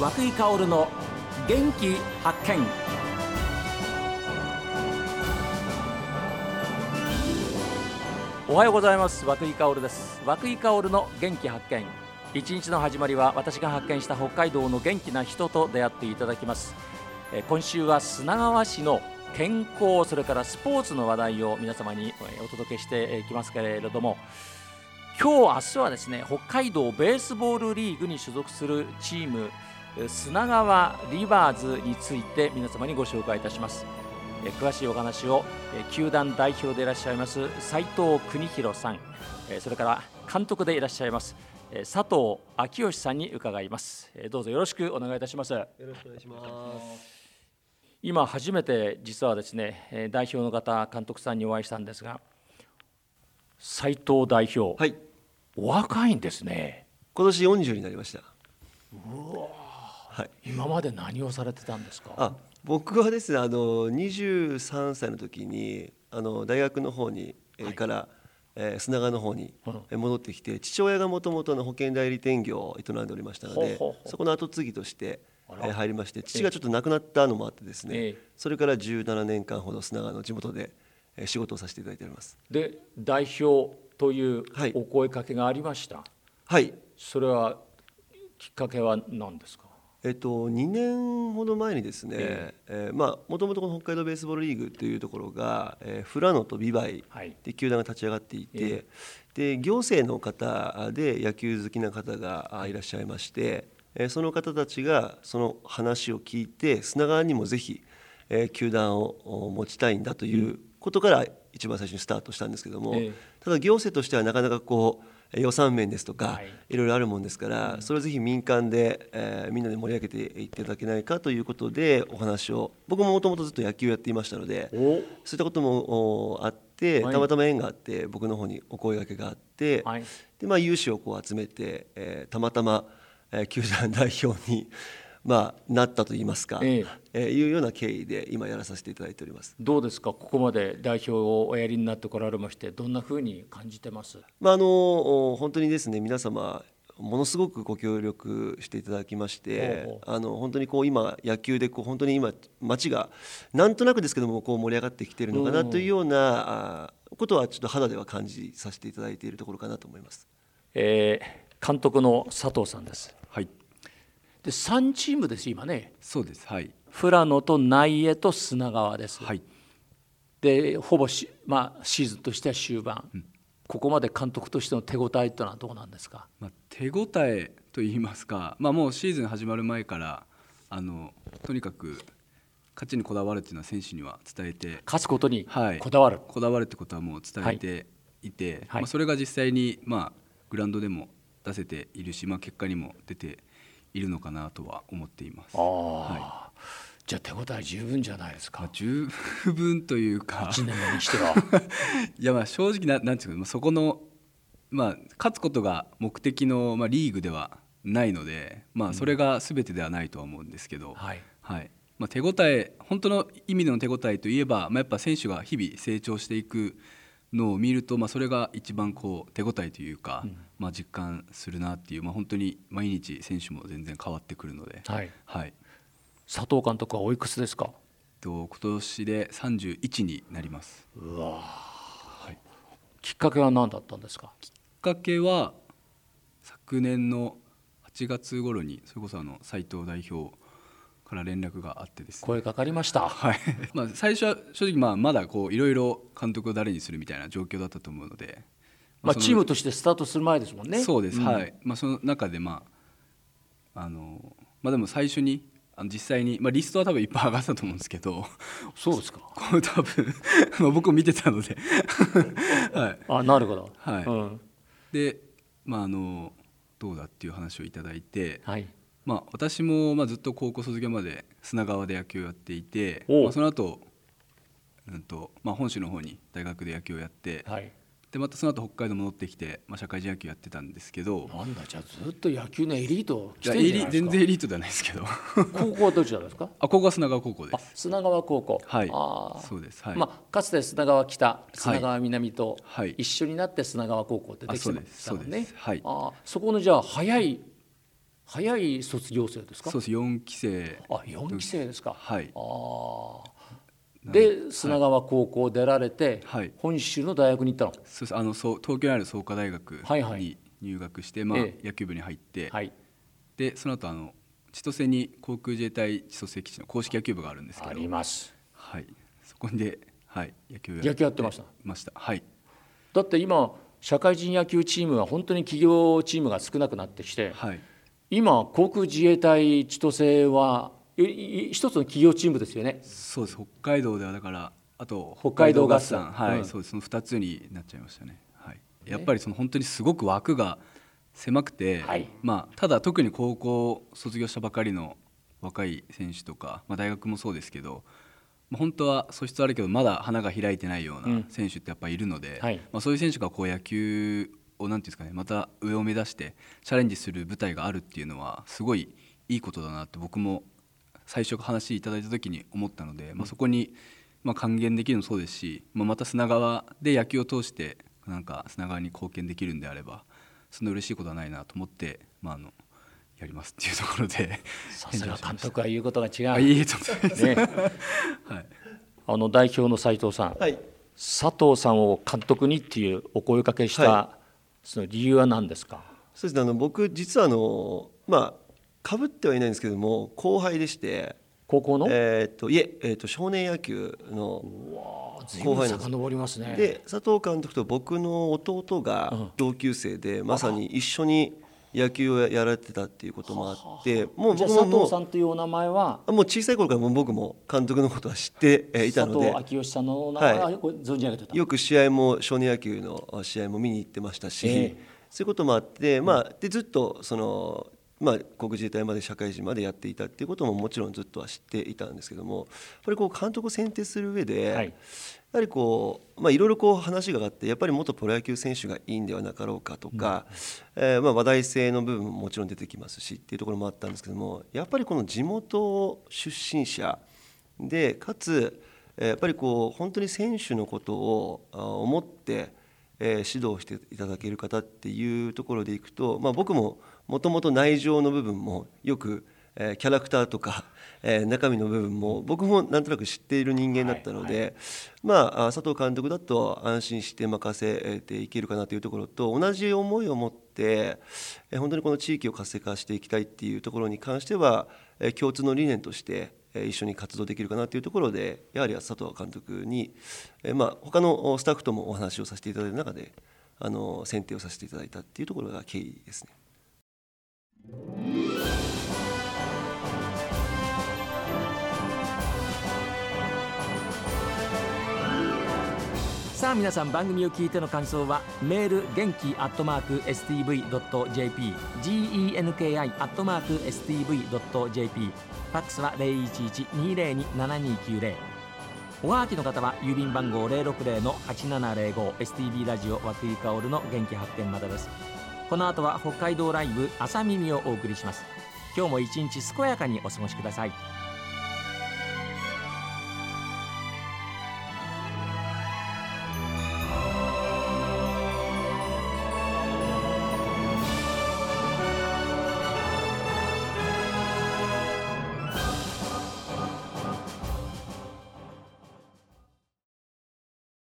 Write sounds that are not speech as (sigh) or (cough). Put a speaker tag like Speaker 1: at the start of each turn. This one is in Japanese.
Speaker 1: 和久井薫の元気発見。おはようございます。和久井薫です。和久井薫の元気発見。一日の始まりは私が発見した北海道の元気な人と出会っていただきます。今週は砂川市の健康それからスポーツの話題を皆様にお届けしていきますけれども今日明日はですね北海道ベースボールリーグに所属するチーム砂川リバーズについて皆様にご紹介いたします。えー詳しいお話をえー球団代表でいらっしゃいます斉藤邦弘さんえーそれから監督でいらっしゃいますえー佐藤昭義さんに伺います。えーどうぞよろしくお願いいたします。
Speaker 2: よろしくお願いします。
Speaker 1: 今初めて実はですねえー代表の方監督さんにお会いしたんですが斉藤代表、
Speaker 2: はい、
Speaker 1: お若いんですね。
Speaker 2: 今年40になりました。はい。
Speaker 1: 今まで何をされてたんですか？
Speaker 2: あ、僕はですね、あの23歳の時にあの大学の方に、えー
Speaker 1: はい。
Speaker 2: から、えー砂川の方に戻ってきて、父親がもともとの保険代理店業を営んでおりましたので、そこの後継ぎとして、えー入りまして、父がちょっと亡くなったのもあってですね、
Speaker 1: ええ。
Speaker 2: それから17年間ほど砂川の地元で、えー仕事をさせていただいております。
Speaker 1: で代表という
Speaker 2: はい。
Speaker 1: お声かけがありました、
Speaker 2: はい。
Speaker 1: それはきっかけは何ですか？
Speaker 2: えっと、2年ほど前にですね、
Speaker 1: え
Speaker 2: え。ーまあもともとこの北海道ベースボールリーグというところが、えー、富良野と美唄
Speaker 1: はい。
Speaker 2: で球団が立ち上がっていて、
Speaker 1: え
Speaker 2: で行政の方で野球好きな方があい。らっしゃいまして、えーその方たちがその話を聞いて砂川にもぜひ、えー球団をお持ちたいんだということから一番最初にスタートしたんですけども、
Speaker 1: ええ。
Speaker 2: ただ行政としてはなかなかこうえー予算面ですとか、
Speaker 1: はい。
Speaker 2: いろいろあるもんですから、それをぜひ民間で、えーみんなで盛り上げていっていただけないかということでお話を。僕ももともとずっと野球やっていましたので
Speaker 1: お。
Speaker 2: そういったこともおあって、
Speaker 1: はい。
Speaker 2: たまたま縁があって僕の方にお声掛けがあって、
Speaker 1: はい。
Speaker 2: でまあ、有志をこう集めて、えーたまたま、えー球団代表に、まあ、なったといいますか、
Speaker 1: え
Speaker 2: え。ーいうような経緯で今やらさせていただいております。
Speaker 1: どうですかここまで代表をおやりになってこられましてどんなふうに感じてます？
Speaker 2: まあ、あのお本当にですね皆様ものすごくご協力していただきまして
Speaker 1: ほう
Speaker 2: あの本当にこう今野球でこう本当に今街がなんとなくですけどもこう盛り上がってきているのかなというようなあことはちょっと肌では感じさせていただいているところかなと思います。
Speaker 1: えー監督の佐藤さんです。
Speaker 3: はい、
Speaker 1: で3チームです今ね
Speaker 3: そうです。はい。
Speaker 1: 富良野と内江と砂川です、
Speaker 3: はい。
Speaker 1: でほぼし、まあ、シーズンとしては終盤、ここまで監督としての手応えというのはどうなんですか？
Speaker 3: まあ、手応えと言いますか、まあ、もうシーズン始まる前から、あの、とにかく。勝ちにこだわるっていうのは選手には伝えて。
Speaker 1: 勝つことに
Speaker 3: はい。
Speaker 1: こだわる、
Speaker 3: こだわるってことはもう伝えていて、
Speaker 1: はい
Speaker 3: まあ、それが実際に、まあ、グラウンドでも出せているし、まあ、結果にも出ているのかなとは思っています。は
Speaker 1: じゃあ手応え十分じゃないです
Speaker 3: まあ
Speaker 1: か、
Speaker 3: 十分というか。
Speaker 1: 1年目にしては。(laughs)
Speaker 3: いやまあ正直ななんていうかまあそこのまあ勝つことが目的のまあリーグではないのでまあそれが全てではないとは思うんですけど、
Speaker 1: はい。
Speaker 3: はい。まあ手応え本当の意味での手応えといえばまあやっぱ選手が日々成長していくのを見るとまあそれが一番こう手応えというか、まあ実感するなっていうまあ本当に毎日選手も全然変わってくるので、
Speaker 1: はい。
Speaker 3: はい。
Speaker 1: 佐藤監督はおいくつですか？
Speaker 3: と今年で31になります。
Speaker 1: きっかけは何だったんですか？
Speaker 3: きっかけは昨年の8月頃にそれこそあの斉藤代表から連絡があってですね。
Speaker 1: 声かかりました。
Speaker 3: はい。(laughs) まあ最初は正直まあまだこういろいろ監督を誰にするみたいな状況だったと思うので、
Speaker 1: まあ、チームとしてスタートする前ですもんね。
Speaker 3: そうです、
Speaker 1: ん。
Speaker 3: はい、まあ、その中でまああのまあでも最初にあの実際に、まあ、リストは多分いっぱい上がったと思うんですけど。
Speaker 1: そうですか。
Speaker 3: こう多分 (laughs) まあ僕も見てたので。(laughs) はい。
Speaker 1: あなるほど。
Speaker 3: はい。
Speaker 1: うん。
Speaker 3: でまああのどうだっていう話をいただいて、
Speaker 1: はい
Speaker 3: まあ、私もまあずっと高校卒業まで砂川で野球をやっていて、まあ、その後、うんとまあ本州の方に大学で野球をやって、
Speaker 1: はい。
Speaker 3: でまたその後北海道戻ってきて、まあ、社会人野球やってたんですけど
Speaker 1: なんだじゃあずっと野球のエリート来てんじゃないですか？
Speaker 3: 全然エリートではないですけど。
Speaker 1: 高校はどちらですか？(laughs)
Speaker 3: あ高校は砂川高校で
Speaker 1: あ
Speaker 3: す
Speaker 1: 砂川高校。
Speaker 3: はい。
Speaker 1: あー。
Speaker 3: そうですはい、
Speaker 1: まあ、かつて砂川北砂川南と
Speaker 3: はい。
Speaker 1: 一緒になって砂川高校ってできてましたもんね。
Speaker 3: はい。
Speaker 1: あー。そこのじゃあ早い早い卒業生ですか？
Speaker 3: そうです。4期生
Speaker 1: あ4期生ですか。
Speaker 3: はい。
Speaker 1: ああで砂川高校出られて、
Speaker 3: はい。
Speaker 1: 本州の大学に行ったの？
Speaker 3: そうです。あのそう東京にある創価大学
Speaker 1: はいはい。
Speaker 3: に入学して、まあ
Speaker 1: ええ。
Speaker 3: 野球部に入って、
Speaker 1: はい。
Speaker 3: でその後あの千歳に航空自衛隊千歳基地の公式野球部があるんですけ
Speaker 1: あ
Speaker 3: ど
Speaker 1: ります。
Speaker 3: はい。そこで、はい、野球
Speaker 1: 野球やってました？
Speaker 3: ました。はい。
Speaker 1: だって今社会人野球チームは本当に企業チームが少なくなってきて
Speaker 3: はい
Speaker 1: 今航空自衛隊千歳は一つの企業チームですよね。
Speaker 3: そうです。北海道ではだからあと
Speaker 1: 北海道合算
Speaker 3: はい、
Speaker 1: うん。
Speaker 3: そうです。その2つになっちゃいましたね、はい、やっぱりその本当にすごく枠が狭くて、
Speaker 1: はい。
Speaker 3: まあ、ただ特に高校卒業したばかりの若い選手とか、まあ、大学もそうですけど、まあ、本当は素質あるけどまだ花が開いてないよう
Speaker 1: うん。
Speaker 3: な選手ってやっぱいるので、
Speaker 1: はい。
Speaker 3: まあ、そういう選手がこう野球をなんていうんですかねまた上を目指してチャレンジする舞台があるっていうのはすごいいいことだなって僕も最初話いただいた時に思ったので、まあ、そこにまあ還元できるのもそうですし、まあ、また砂川で野球を通してなんか砂川に貢献できるんであればそんな嬉しいことはないなと思って、まあ、あのやりますっていうところで。
Speaker 1: さすが (laughs) 監督は言うことが違う、
Speaker 3: あいい
Speaker 1: ね、
Speaker 3: はい、
Speaker 1: あの代表の斉藤さん、
Speaker 2: はい。
Speaker 1: 佐藤さんを監督にっていうお声かけした、
Speaker 2: は
Speaker 1: その理由は何ですか？
Speaker 2: そうですね。あの僕実はあのまあかぶってはいないんですけども後輩でして。
Speaker 1: 高校の、
Speaker 2: えーっといええーっと少年野球の後輩なんです。
Speaker 1: 遡りますね。
Speaker 2: で佐藤監督と僕の弟が同級生で、まさに一緒に野球をやられてたっていうこともあってもう僕ももう
Speaker 1: 藤さんというお名前は？
Speaker 2: もう小さい頃からもう僕も監督のことは知ってえーいた
Speaker 1: 佐
Speaker 2: ので
Speaker 1: 藤昭義さんのお名前は
Speaker 2: はい。
Speaker 1: 存じ上げてた、
Speaker 2: よく試合も少年野球の試合も見に行ってましたし、
Speaker 1: ええ。
Speaker 2: そういうこともあって、まあ、でずっとその、まあ、航空自衛隊まで社会人までやっていたっていうことももちろんずっとは知っていたんですけどもやっぱりこう監督を選定する上で、
Speaker 1: はい。
Speaker 2: やはりこう、まあ、いろいろこう話があってやっぱり元プロ野球選手がいいんではなかろうかとか、えーまあ、話題性の部分ももちろん出てきますしっていうところもあったんですけどもやっぱりこの地元出身者でかつえーやっぱりこう本当に選手のことをあ思って、えー指導していただける方っていうところでいくと、まあ、僕ももともと内情の部分もよく、えーキャラクターとか、えー中身の部分も僕もなんとなく知っている人間だったので、まあ、あ佐藤監督だと安心して任せていけるかなというところと同じ思いを持って、えー本当にこの地域を活性化していきたいっていうところに関しては、えー共通の理念としてえー一緒に活動できるかなというところでやはり佐藤監督に、えーまあ、他のスタッフともお話をさせていただいた中であの選定をさせていただいたっていうところが経緯ですね。
Speaker 1: さあ皆さん番組を聞いての感想はメール元気アットマーク STV.jp genki アットマーク STV.jp ファックスは0112027290おはがきの方は郵便番号060-8705 STB ラジオ和久井薫の元気発見までですこの後は北海道ライブ朝耳をお送りします。今日も一日健やかにお過ごしください。